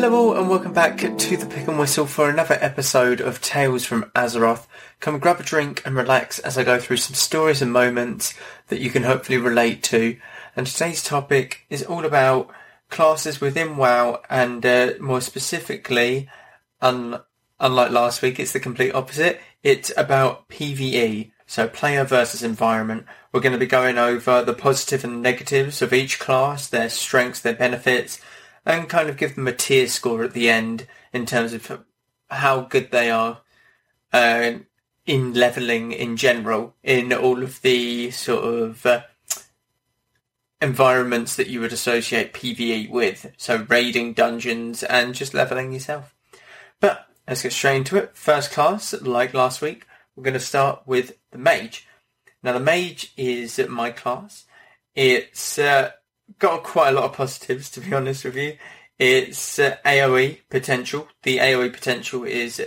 Hello all and welcome back to the Pick and Whistle for another episode of Tales from Azeroth. Come grab a drink and relax as I go through some stories and moments that you can hopefully relate to. And today's topic is all about classes within WoW and uh, more specifically, un- unlike last week, it's the complete opposite. It's about PvE, so player versus environment. We're going to be going over the positive and negatives of each class, their strengths, their benefits, and kind of give them a tier score at the end in terms of how good they are uh, in leveling in general in all of the sort of uh, environments that you would associate PvE with. So raiding dungeons and just leveling yourself. But let's get straight into it. First class, like last week, we're going to start with the mage. Now the mage is my class. It's uh, got quite a lot of positives, to be honest with you. It's uh, AoE potential. The AoE potential is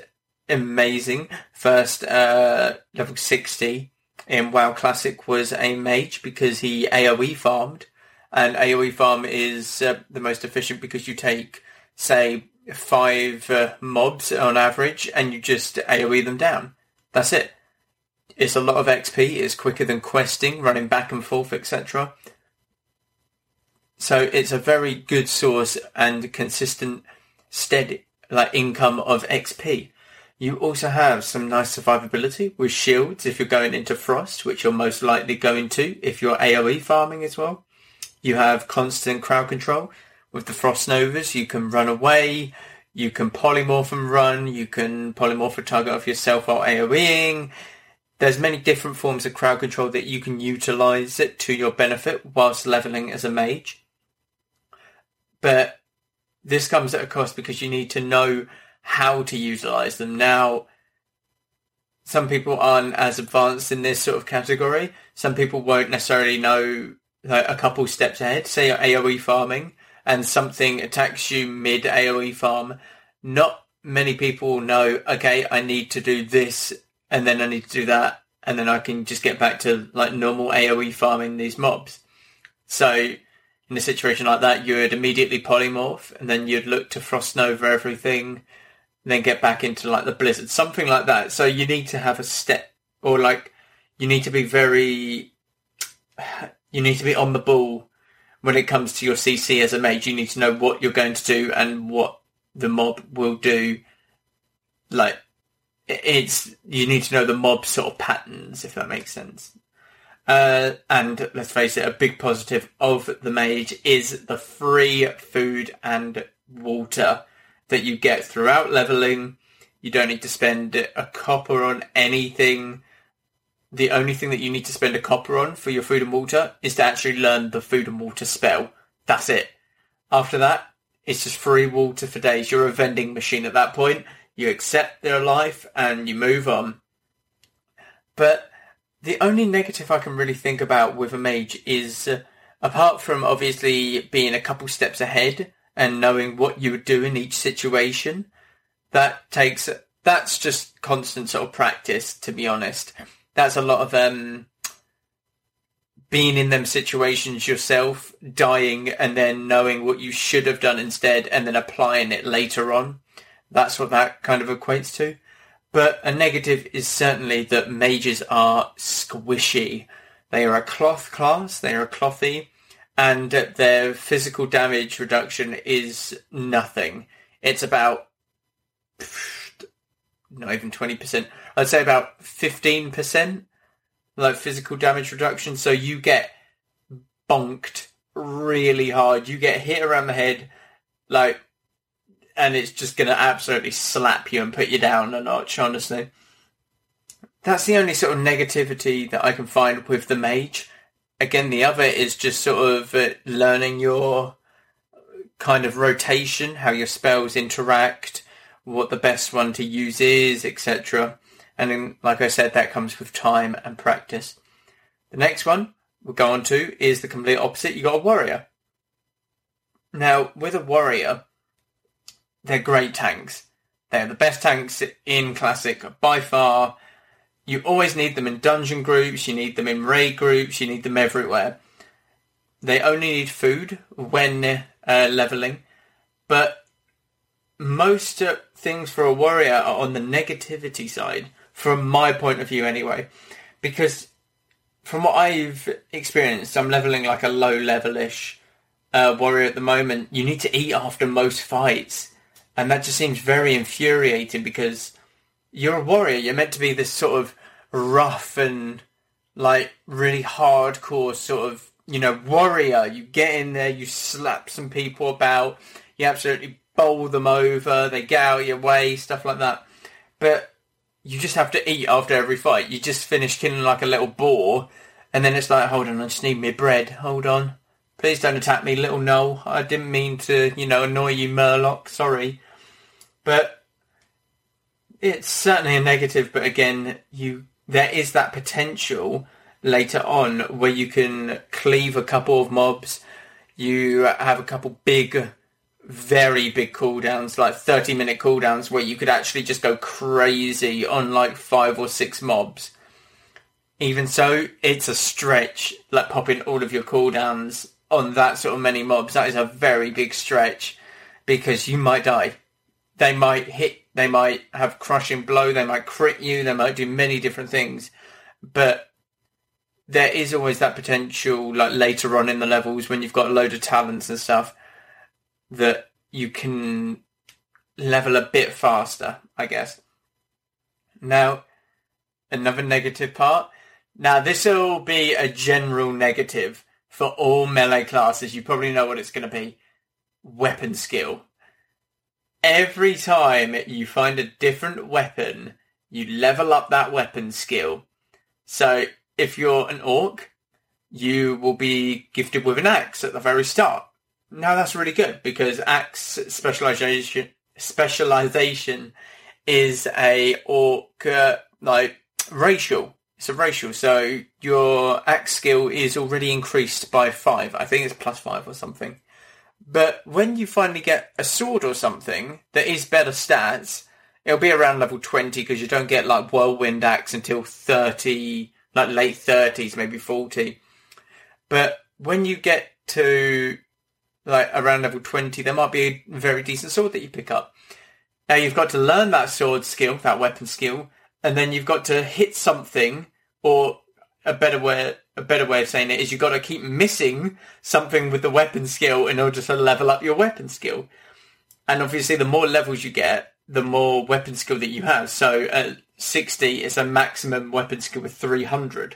amazing. First uh, level 60 in WoW Classic was a mage because he AoE farmed. And AoE farm is uh, the most efficient because you take, say, five uh, mobs on average and you just AoE them down. That's it. It's a lot of XP. It's quicker than questing, running back and forth, etc. So it's a very good source and consistent, steady like income of XP. You also have some nice survivability with shields if you're going into frost, which you're most likely going to if you're AoE farming as well. You have constant crowd control with the frost novas. You can run away. You can polymorph and run. You can polymorph a target off yourself while AoEing. There's many different forms of crowd control that you can utilize it to your benefit whilst leveling as a mage but this comes at a cost because you need to know how to utilize them. Now, some people aren't as advanced in this sort of category. Some people won't necessarily know like, a couple steps ahead. Say AoE farming and something attacks you mid AoE farm. Not many people know, okay, I need to do this and then I need to do that and then I can just get back to like normal AoE farming these mobs. So in a situation like that, you would immediately polymorph and then you'd look to frost nova everything, then get back into like the blizzard, something like that. So you need to have a step or like you need to be very, you need to be on the ball when it comes to your CC as a mage. You need to know what you're going to do and what the mob will do. Like it's, you need to know the mob sort of patterns, if that makes sense. Uh, and let's face it, a big positive of the mage is the free food and water that you get throughout leveling. You don't need to spend a copper on anything. The only thing that you need to spend a copper on for your food and water is to actually learn the food and water spell. That's it. After that, it's just free water for days. You're a vending machine at that point. You accept their life and you move on. But the only negative I can really think about with a mage is, uh, apart from obviously being a couple steps ahead and knowing what you would do in each situation, that takes that's just constant sort of practice. To be honest, that's a lot of um, being in them situations yourself, dying, and then knowing what you should have done instead, and then applying it later on. That's what that kind of equates to. But a negative is certainly that mages are squishy. They are a cloth class, they are clothy, and their physical damage reduction is nothing. It's about not even 20%. I'd say about 15% like physical damage reduction. So you get bonked really hard. You get hit around the head like and it's just going to absolutely slap you and put you down a notch, honestly. That's the only sort of negativity that I can find with the mage. Again, the other is just sort of uh, learning your kind of rotation, how your spells interact, what the best one to use is, etc. And then, like I said, that comes with time and practice. The next one we'll go on to is the complete opposite. You got a warrior. Now, with a warrior, they're great tanks. They're the best tanks in Classic by far. You always need them in dungeon groups, you need them in raid groups, you need them everywhere. They only need food when uh, leveling, but most uh, things for a warrior are on the negativity side, from my point of view anyway. Because from what I've experienced, I'm leveling like a low levelish uh, warrior at the moment. You need to eat after most fights. And that just seems very infuriating because you're a warrior. You're meant to be this sort of rough and like really hardcore sort of, you know, warrior. You get in there, you slap some people about, you absolutely bowl them over, they get out of your way, stuff like that. But you just have to eat after every fight. You just finish killing like a little boar, and then it's like, hold on, I just need my bread. Hold on. Please don't attack me, little Noel. I didn't mean to, you know, annoy you, Murloc. Sorry. But it's certainly a negative, but again, you there is that potential later on where you can cleave a couple of mobs. You have a couple big very big cooldowns, like 30 minute cooldowns, where you could actually just go crazy on like five or six mobs. Even so, it's a stretch, like popping all of your cooldowns on that sort of many mobs. That is a very big stretch because you might die. They might hit, they might have crushing blow, they might crit you, they might do many different things. But there is always that potential, like later on in the levels when you've got a load of talents and stuff, that you can level a bit faster, I guess. Now, another negative part. Now, this will be a general negative for all melee classes. You probably know what it's going to be. Weapon skill. Every time you find a different weapon, you level up that weapon skill. So, if you're an orc, you will be gifted with an axe at the very start. Now that's really good because axe specialization specialization is a orc uh, like racial. It's a racial, so your axe skill is already increased by five. I think it's plus five or something. But when you finally get a sword or something that is better stats, it'll be around level 20 because you don't get like whirlwind axe until 30, like late 30s, maybe 40. But when you get to like around level 20, there might be a very decent sword that you pick up. Now you've got to learn that sword skill, that weapon skill, and then you've got to hit something, or a better way, a better way of saying it is you've got to keep missing something with the weapon skill in order to level up your weapon skill. And obviously, the more levels you get, the more weapon skill that you have. So at 60, it's a maximum weapon skill with 300.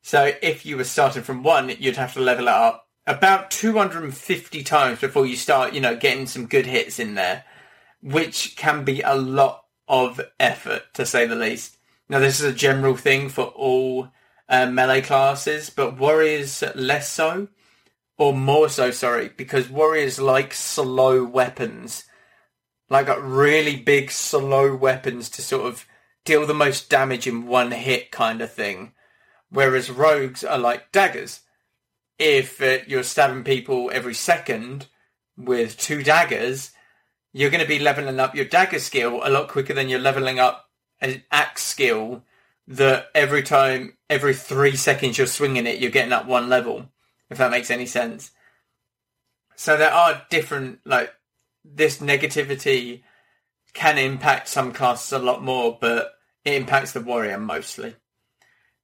So if you were starting from one, you'd have to level it up about 250 times before you start, you know, getting some good hits in there, which can be a lot of effort to say the least. Now, this is a general thing for all uh, melee classes, but warriors less so, or more so, sorry, because warriors like slow weapons, like really big slow weapons to sort of deal the most damage in one hit kind of thing, whereas rogues are like daggers. If uh, you're stabbing people every second with two daggers, you're going to be leveling up your dagger skill a lot quicker than you're leveling up an axe skill that every time, every three seconds you're swinging it, you're getting up one level, if that makes any sense. So there are different, like, this negativity can impact some classes a lot more, but it impacts the warrior mostly.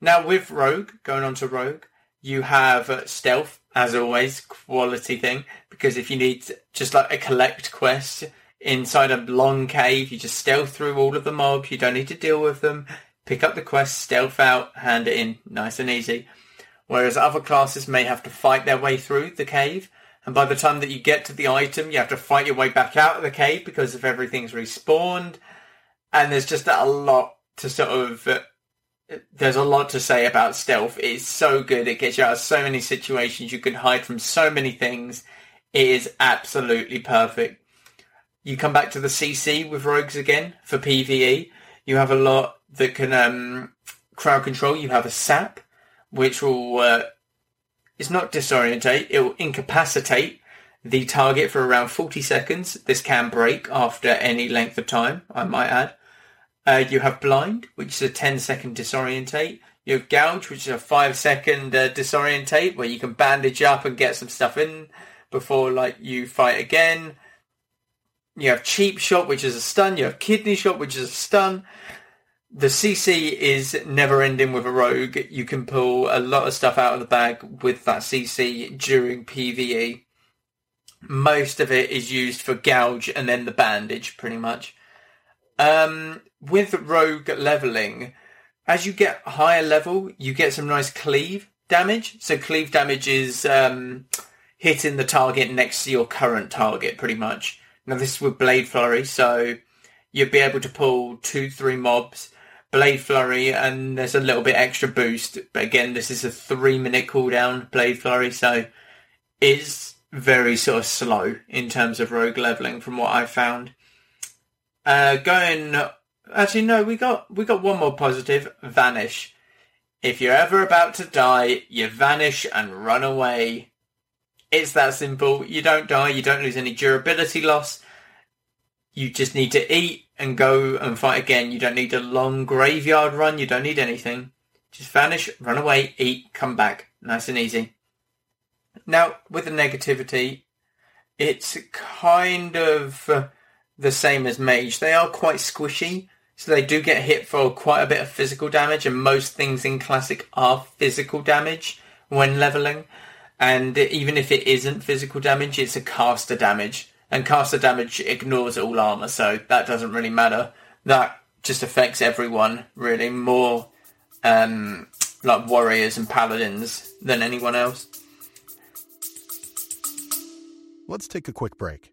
Now with Rogue, going on to Rogue, you have uh, stealth, as always, quality thing, because if you need just like a collect quest inside a long cave, you just stealth through all of the mobs, you don't need to deal with them, pick up the quest, stealth out, hand it in, nice and easy. Whereas other classes may have to fight their way through the cave, and by the time that you get to the item, you have to fight your way back out of the cave because if everything's respawned, and there's just a lot to sort of uh, there's a lot to say about stealth. It's so good. It gets you out of so many situations. You can hide from so many things. It is absolutely perfect. You come back to the CC with rogues again for PvE. You have a lot that can um, crowd control. You have a sap, which will uh, it's not disorientate. It will incapacitate the target for around 40 seconds. This can break after any length of time. I might add. Uh, you have blind, which is a 10 second disorientate. You have gouge, which is a five second uh, disorientate, where you can bandage up and get some stuff in before like you fight again. You have cheap shot, which is a stun. You have kidney shot, which is a stun. The CC is never ending with a rogue. You can pull a lot of stuff out of the bag with that CC during PvE. Most of it is used for gouge and then the bandage, pretty much. Um, with rogue leveling, as you get higher level, you get some nice cleave damage. So cleave damage is um, hitting the target next to your current target, pretty much. Now this is with Blade Flurry, so you'd be able to pull two, three mobs, Blade Flurry, and there's a little bit extra boost. But again, this is a three minute cooldown Blade Flurry, so it's very sort of slow in terms of rogue leveling from what I've found. Uh, going, actually no, we got we got one more positive. Vanish. If you're ever about to die, you vanish and run away. It's that simple. You don't die. You don't lose any durability loss. You just need to eat and go and fight again. You don't need a long graveyard run. You don't need anything. Just vanish, run away, eat, come back. Nice and easy. Now, with the negativity, it's kind of uh, the same as Mage. They are quite squishy, so they do get hit for quite a bit of physical damage, and most things in Classic are physical damage when leveling. And even if it isn't physical damage, it's a caster damage. And caster damage ignores all armor, so that doesn't really matter. That just affects everyone, really, more um, like warriors and paladins than anyone else. Let's take a quick break.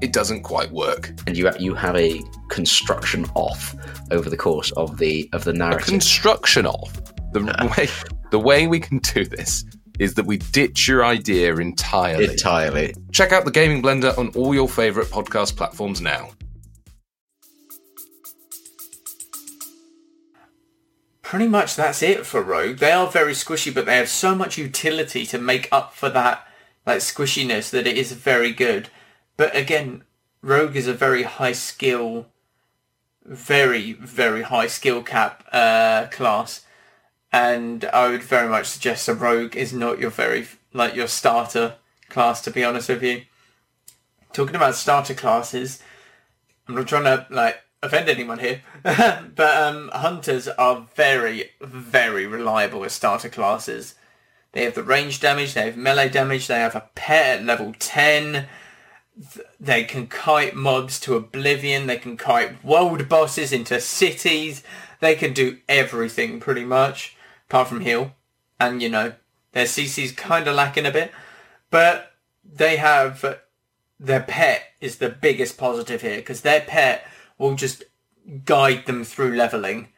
it doesn't quite work. And you you have a construction off over the course of the of the A narrative. construction of the way the way we can do this is that we ditch your idea entirely. Entirely. Check out the Gaming Blender on all your favorite podcast platforms now. Pretty much that's it for Rogue. They are very squishy, but they have so much utility to make up for that like squishiness that it is very good. But again, Rogue is a very high skill, very very high skill cap uh, class, and I would very much suggest a Rogue is not your very like your starter class. To be honest with you, talking about starter classes, I'm not trying to like offend anyone here, but um, hunters are very, very reliable as starter classes. They have the range damage, they have melee damage, they have a pet at level 10, Th- they can kite mobs to oblivion, they can kite world bosses into cities, they can do everything pretty much, apart from heal. And, you know, their CC's kind of lacking a bit, but they have their pet is the biggest positive here because their pet will just guide them through leveling.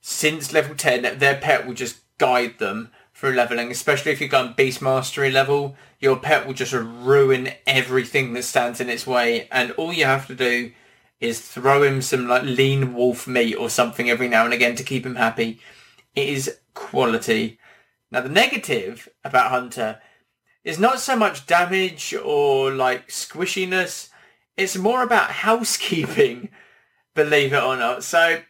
Since level 10, their pet will just guide them through leveling, especially if you go on Beast Mastery level. Your pet will just ruin everything that stands in its way, and all you have to do is throw him some like lean wolf meat or something every now and again to keep him happy. It is quality. Now the negative about Hunter is not so much damage or like squishiness. It's more about housekeeping, believe it or not. So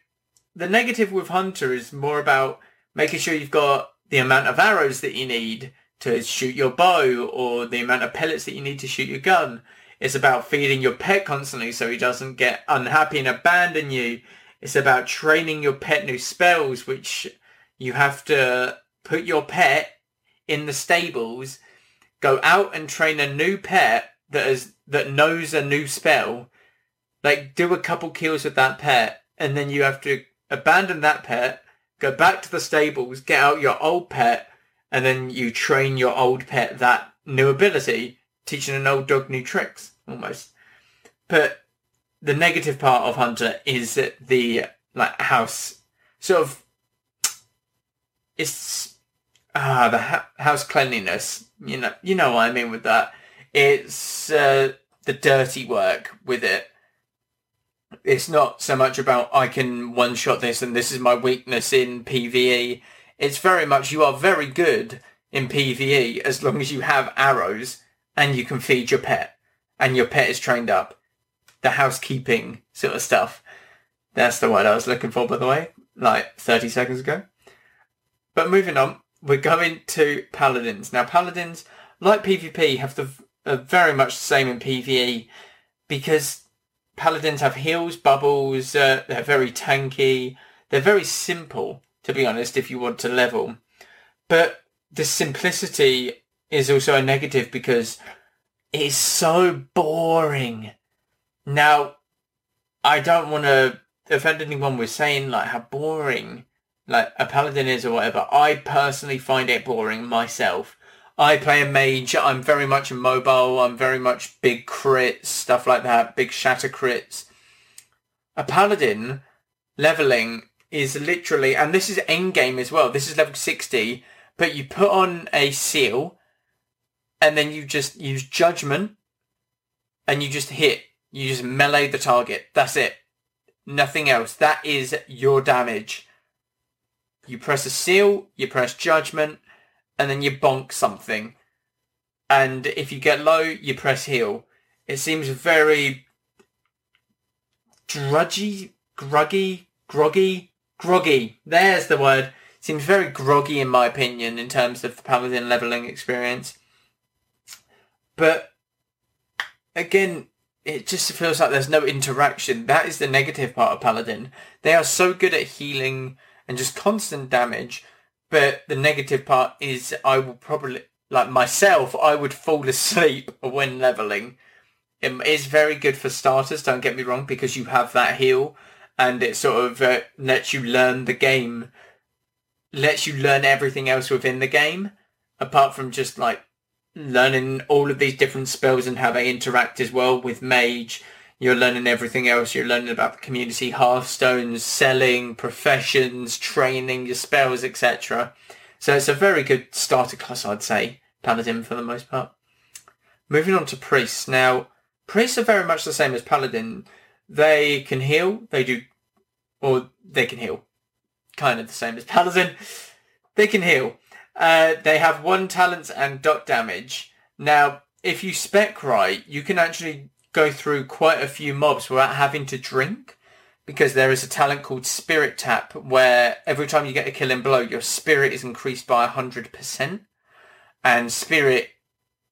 the negative with Hunter is more about making sure you've got the amount of arrows that you need to shoot your bow or the amount of pellets that you need to shoot your gun. It's about feeding your pet constantly so he doesn't get unhappy and abandon you. It's about training your pet new spells, which you have to put your pet in the stables, go out and train a new pet that is that knows a new spell, like do a couple kills with that pet, and then you have to abandon that pet, go back to the stables, get out your old pet, and then you train your old pet that new ability, teaching an old dog new tricks, almost. But the negative part of Hunter is that the like house sort of it's ah the ha- house cleanliness. You know, you know what I mean with that. It's uh, the dirty work with it. It's not so much about I can one shot this and this is my weakness in PvE. It's very much you are very good in PvE as long as you have arrows and you can feed your pet and your pet is trained up. The housekeeping sort of stuff. That's the word I was looking for, by the way, like 30 seconds ago. But moving on, we're going to paladins. Now, paladins, like PvP, have the are very much the same in PvE because paladins have heals, bubbles, uh, they're very tanky, they're very simple, to be honest, if you want to level. But the simplicity is also a negative because it's so boring. Now, I don't want to offend anyone with saying like how boring like a paladin is or whatever. I personally find it boring myself. I play a mage. I'm very much mobile. I'm very much big crits, stuff like that, big shatter crits. A paladin leveling is literally, and this is end game as well. This is level 60, but you put on a seal and then you just use judgment and you just hit. You just melee the target. That's it. Nothing else. That is your damage. You press a seal, you press judgment, and then you bonk something. And if you get low, you press heal. It seems very drudgy, gruggy, groggy, groggy. There's the word. seems very groggy in my opinion in terms of the paladin leveling experience. But again, it just feels like there's no interaction. That is the negative part of paladin. They are so good at healing and just constant damage but the negative part is I will probably, like myself, I would fall asleep when leveling. It is very good for starters, don't get me wrong, because you have that heal and it sort of uh, lets you learn the game, lets you learn everything else within the game, apart from just like learning all of these different spells and how they interact as well with mage, you're learning everything else. You're learning about the community, hearthstones, selling, professions, training, your spells, etc. So it's a very good starter class, I'd say. Paladin for the most part. Moving on to priests. Now, priests are very much the same as paladin. They can heal. They do, or they can heal. Kind of the same as paladin. They can heal. Uh, they have one talent and dot damage. Now, if you spec right, you can actually go through quite a few mobs without having to drink because there is a talent called Spirit Tap where every time you get a killing blow, your spirit is increased by 100%. And Spirit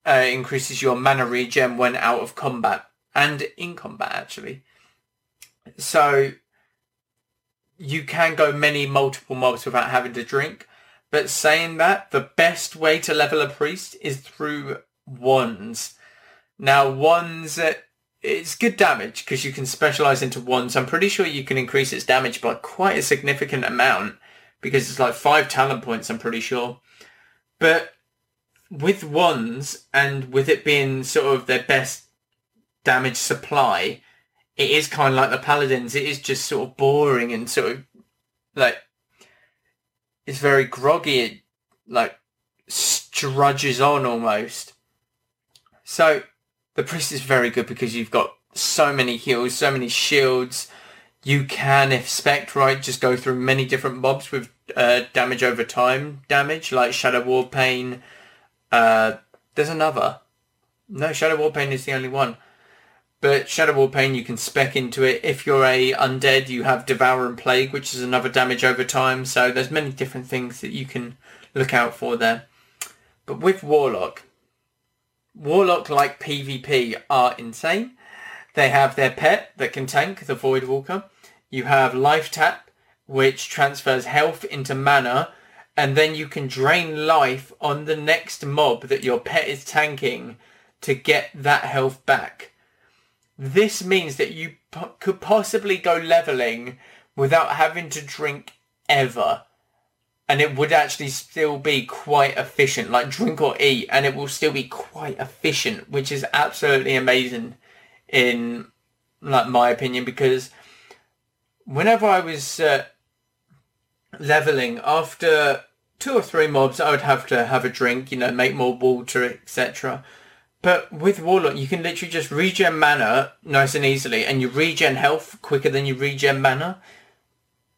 uh, increases your mana regen when out of combat and in combat, actually. So you can go many multiple mobs without having to drink. But saying that, the best way to level a priest is through wands. Now, wands it's good damage because you can specialize into wands. I'm pretty sure you can increase its damage by quite a significant amount because it's like five talent points, I'm pretty sure. But with wands and with it being sort of their best damage supply, it is kind of like the paladins. It is just sort of boring and sort of like it's very groggy. It like strudges on almost. So the priest is very good because you've got so many heals, so many shields. You can, if spec right, just go through many different mobs with uh, damage over time damage, like Shadow Word: Pain. Uh, there's another. No, Shadow Word: Pain is the only one. But Shadow Word: Pain, you can spec into it. If you're a undead, you have Devouring Plague, which is another damage over time. So there's many different things that you can look out for there. But with Warlock, Warlock like PvP are insane. They have their pet that can tank, the Voidwalker. You have Life Tap, which transfers health into mana, and then you can drain life on the next mob that your pet is tanking to get that health back. This means that you could possibly go leveling without having to drink ever and it would actually still be quite efficient, like drink or eat, and it will still be quite efficient, which is absolutely amazing in like my opinion because whenever I was uh, leveling after two or three mobs, I would have to have a drink, you know, make more water, etc. But with Warlock, you can literally just regen mana nice and easily, and you regen health quicker than you regen mana,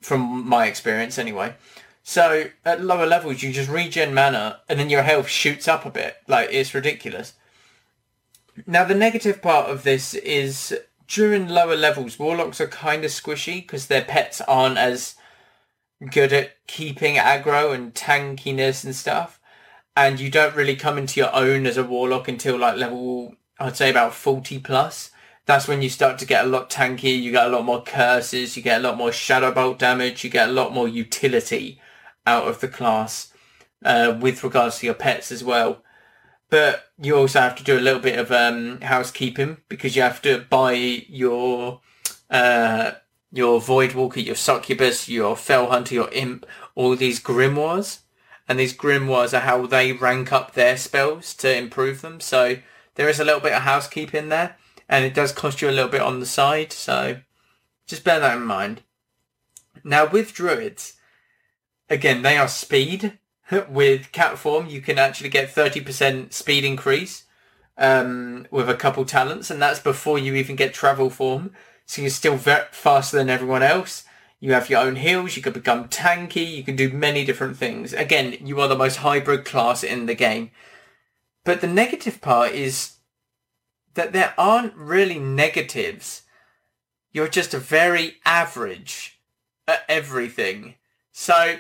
from my experience anyway. So at lower levels, you just regen mana, and then your health shoots up a bit. Like, it's ridiculous. Now, the negative part of this is during lower levels, Warlocks are kind of squishy because their pets aren't as good at keeping aggro and tankiness and stuff. And you don't really come into your own as a Warlock until like level, I'd say about 40 plus. That's when you start to get a lot tanky, you get a lot more curses, you get a lot more Shadow Bolt damage, you get a lot more utility out of the class uh, with regards to your pets as well. But you also have to do a little bit of um, housekeeping because you have to buy your uh, your Voidwalker, your Succubus, your Felhunter, your Imp, all these Grimoires. And these Grimoires are how they rank up their spells to improve them. So there is a little bit of housekeeping there. And it does cost you a little bit on the side. So just bear that in mind. Now with Druids, again, they are speed. with cat form, you can actually get 30% speed increase um, with a couple talents. And that's before you even get travel form. So you're still faster than everyone else. You have your own heals. You can become tanky. You can do many different things. Again, you are the most hybrid class in the game. But the negative part is that there aren't really negatives. You're just a very average at everything. So,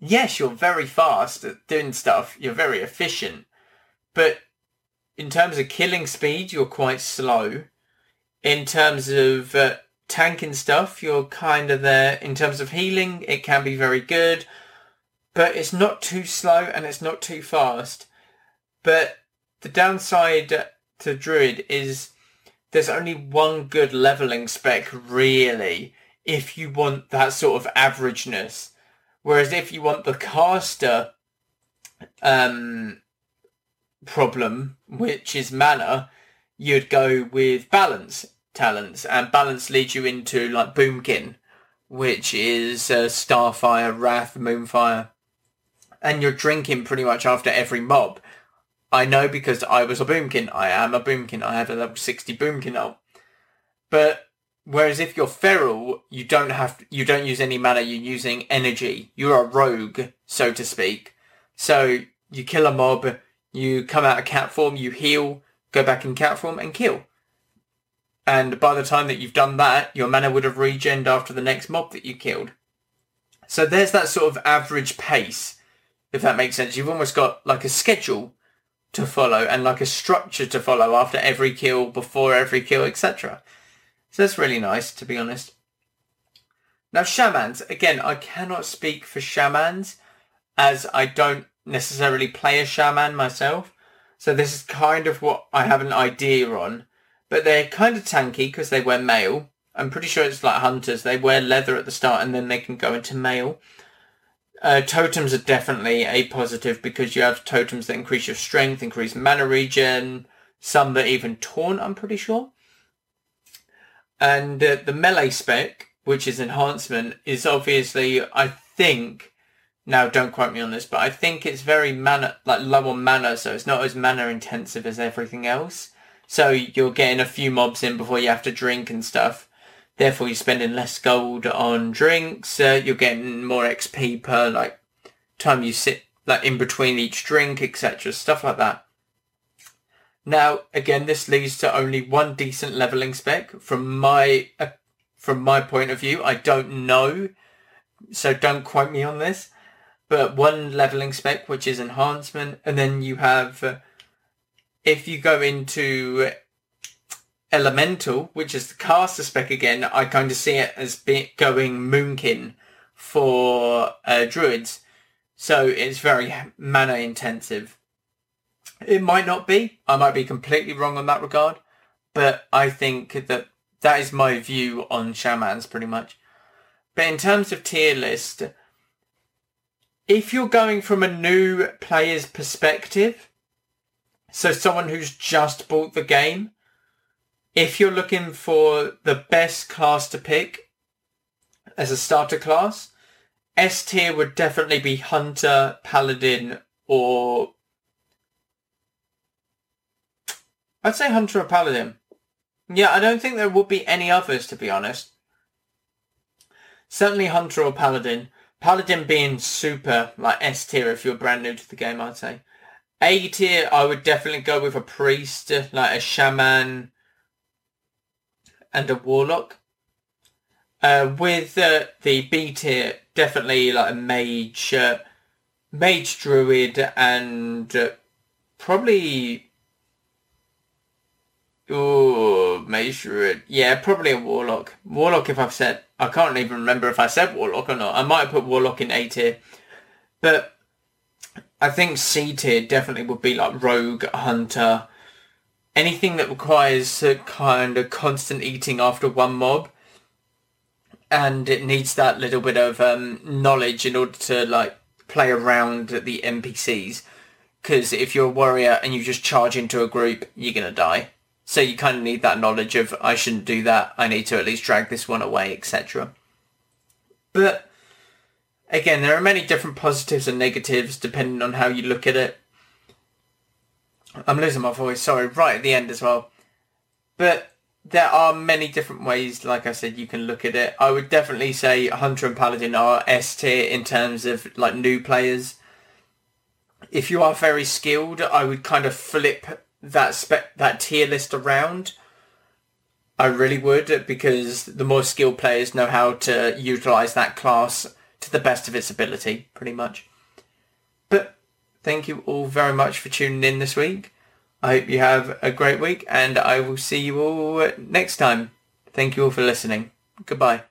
yes, you're very fast at doing stuff. You're very efficient. But in terms of killing speed, you're quite slow in terms of uh, tanking stuff, you're kind of there. In terms of healing, it can be very good, but it's not too slow and it's not too fast. But the downside to Druid is there's only one good leveling spec really if you want that sort of averageness. Whereas if you want the caster um, problem, which is mana, you'd go with balance talents, and balance leads you into like Boomkin, which is uh, Starfire, Wrath, Moonfire, and you're drinking pretty much after every mob. I know because I was a Boomkin. I am a Boomkin. I have a level 60 Boomkin now. But whereas if you're feral, you don't have you don't use any mana. You're using energy. You're a rogue, so to speak. So you kill a mob, you come out of cat form, you heal, go back in cat form and kill. And by the time that you've done that, your mana would have regened after the next mob that you killed. So there's that sort of average pace, if that makes sense. You've almost got like a schedule to follow and like a structure to follow after every kill, before every kill, etc. So that's really nice, to be honest. Now, shamans, again, I cannot speak for shamans as I don't necessarily play a shaman myself. So this is kind of what I have an idea on. But they're kind of tanky because they wear mail. I'm pretty sure it's like hunters. They wear leather at the start and then they can go into mail. Uh, totems are definitely a positive because you have totems that increase your strength, increase mana regen, some that even taunt, I'm pretty sure. And uh, the melee spec, which is enhancement, is obviously, I think, now, don't quote me on this, but I think it's very mana, like low on mana, so it's not as mana intensive as everything else. So you're getting a few mobs in before you have to drink and stuff. Therefore, you're spending less gold on drinks. Uh, you're getting more XP per like time you sit like in between each drink, etc. Stuff like that. Now, again, this leads to only one decent leveling spec from my uh, from my point of view. I don't know, so don't quote me on this but one leveling spec, which is enhancement, and then you have, uh, if you go into elemental, which is the caster spec again, I kind of see it as be- going moonkin for uh, druids. So it's very mana intensive. It might not be. I might be completely wrong on that regard, but I think that that is my view on shamans pretty much. But in terms of tier list, if you're going from a new player's perspective, so someone who's just bought the game, if you're looking for the best class to pick as a starter class, S tier would definitely be Hunter, Paladin, or I'd say Hunter or Paladin. Yeah, I don't think there would be any others, to be honest. Certainly Hunter or Paladin. Paladin being super, like S tier if you're brand new to the game, I'd say. A tier, I would definitely go with a priest, like a shaman and a warlock. Uh, with uh, the B tier, definitely like a mage, uh, mage druid, and uh, probably oh mage druid. Yeah, probably a warlock. Warlock, if I've said, I can't even remember if I said warlock or not. I might have put warlock in A tier, but I think C tier definitely would be like rogue, hunter, anything that requires a kind of constant eating after one mob and it needs that little bit of um, knowledge in order to like play around the NPCs. Because if you're a warrior and you just charge into a group, you're gonna die. So you kind of need that knowledge of I shouldn't do that. I need to at least drag this one away, etc. But again, there are many different positives and negatives depending on how you look at it. I'm losing my voice. Sorry, right at the end as well. But there are many different ways, like I said, you can look at it. I would definitely say Hunter and Paladin are S tier in terms of like new players. If you are very skilled, I would kind of flip that spe- that tier list around. I really would because the more skilled players know how to utilize that class to the best of its ability, pretty much. But thank you all very much for tuning in this week. I hope you have a great week and I will see you all next time. Thank you all for listening. Goodbye.